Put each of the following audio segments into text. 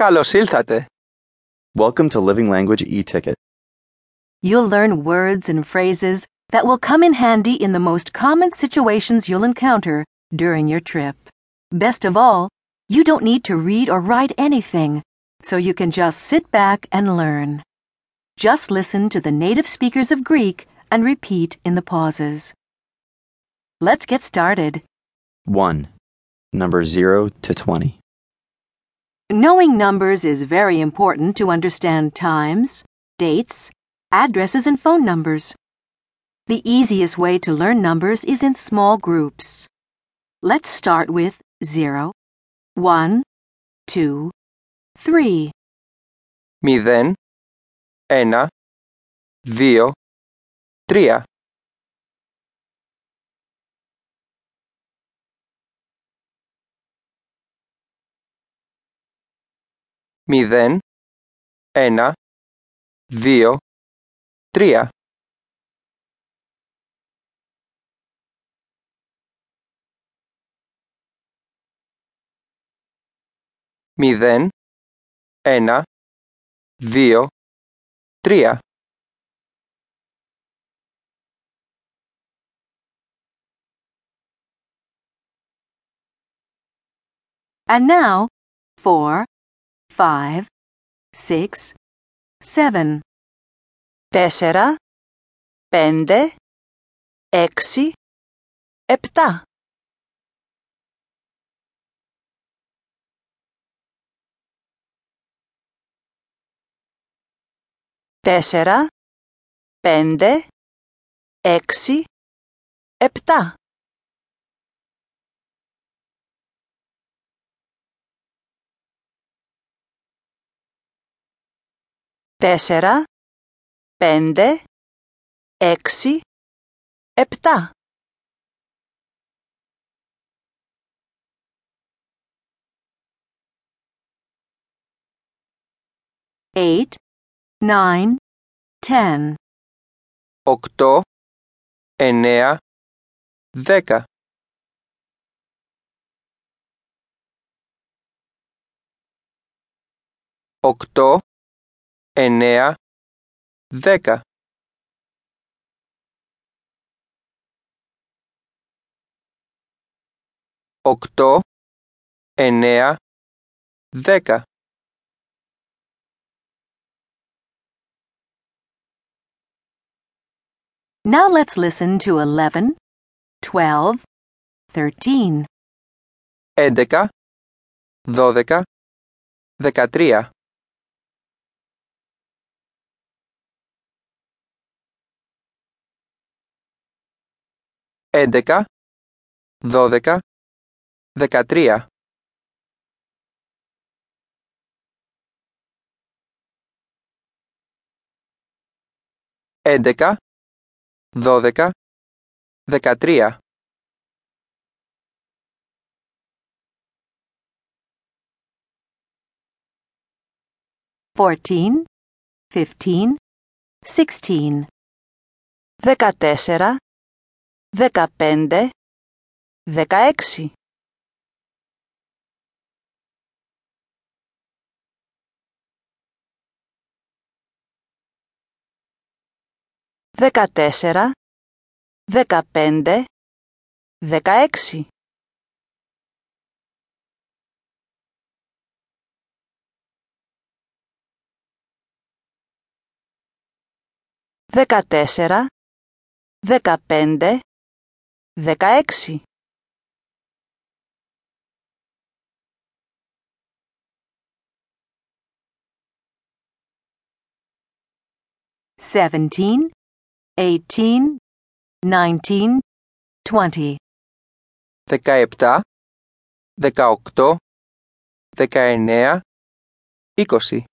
Καλώς ήλθατε. Welcome to Living Language eTicket. You'll learn words and phrases that will come in handy in the most common situations you'll encounter during your trip. Best of all, you don't need to read or write anything, so you can just sit back and learn. Just listen to the native speakers of Greek and repeat in the pauses. Let's get started. 1. Number 0 to 20. Knowing numbers is very important to understand times, dates, addresses, and phone numbers. The easiest way to learn numbers is in small groups. Let's start with 0, 1, 2, 3. 0, ena, dio, tria. Μηδέν, ένα, δύο, τρία. Μηδέν, ένα, δύο, τρία. And now, 4, 5, 6, 7. τέσσερα, πέντε, έξι, επτά. Τέσσερα, πέντε, έξι, επτά. Τέσσερα, πέντε, έξι, επτά. eight, nine, ten. Οκτώ, εννέα, δέκα. Οκτώ, εννέα, δέκα. Οκτώ, εννέα, δέκα. Now let's listen to 11, 12, 13. έντεκα, δώδεκα, δεκατρία. έντεκα, δώδεκα, δεκατρία. έντεκα, δώδεκα, δεκατρία. Fourteen, fifteen, sixteen. Δεκατέσσερα, δεκαπέντε, δεκαέξι. Δεκατέσσερα, δεκαπέντε, δεκαέξι. Δεκατέσσερα, δεκαπέντε, δεκαέξι. seventeen, eighteen, nineteen, twenty. δεκαεπτά, δεκαοκτώ, δεκαεννέα, είκοσι.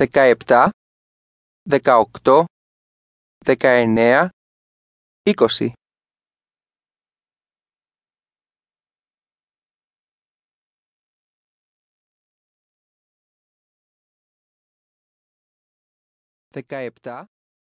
Δεκαεπτά, δεκαοκτώ, δεκαεννέα, είκοσι. Δεκαεπτά.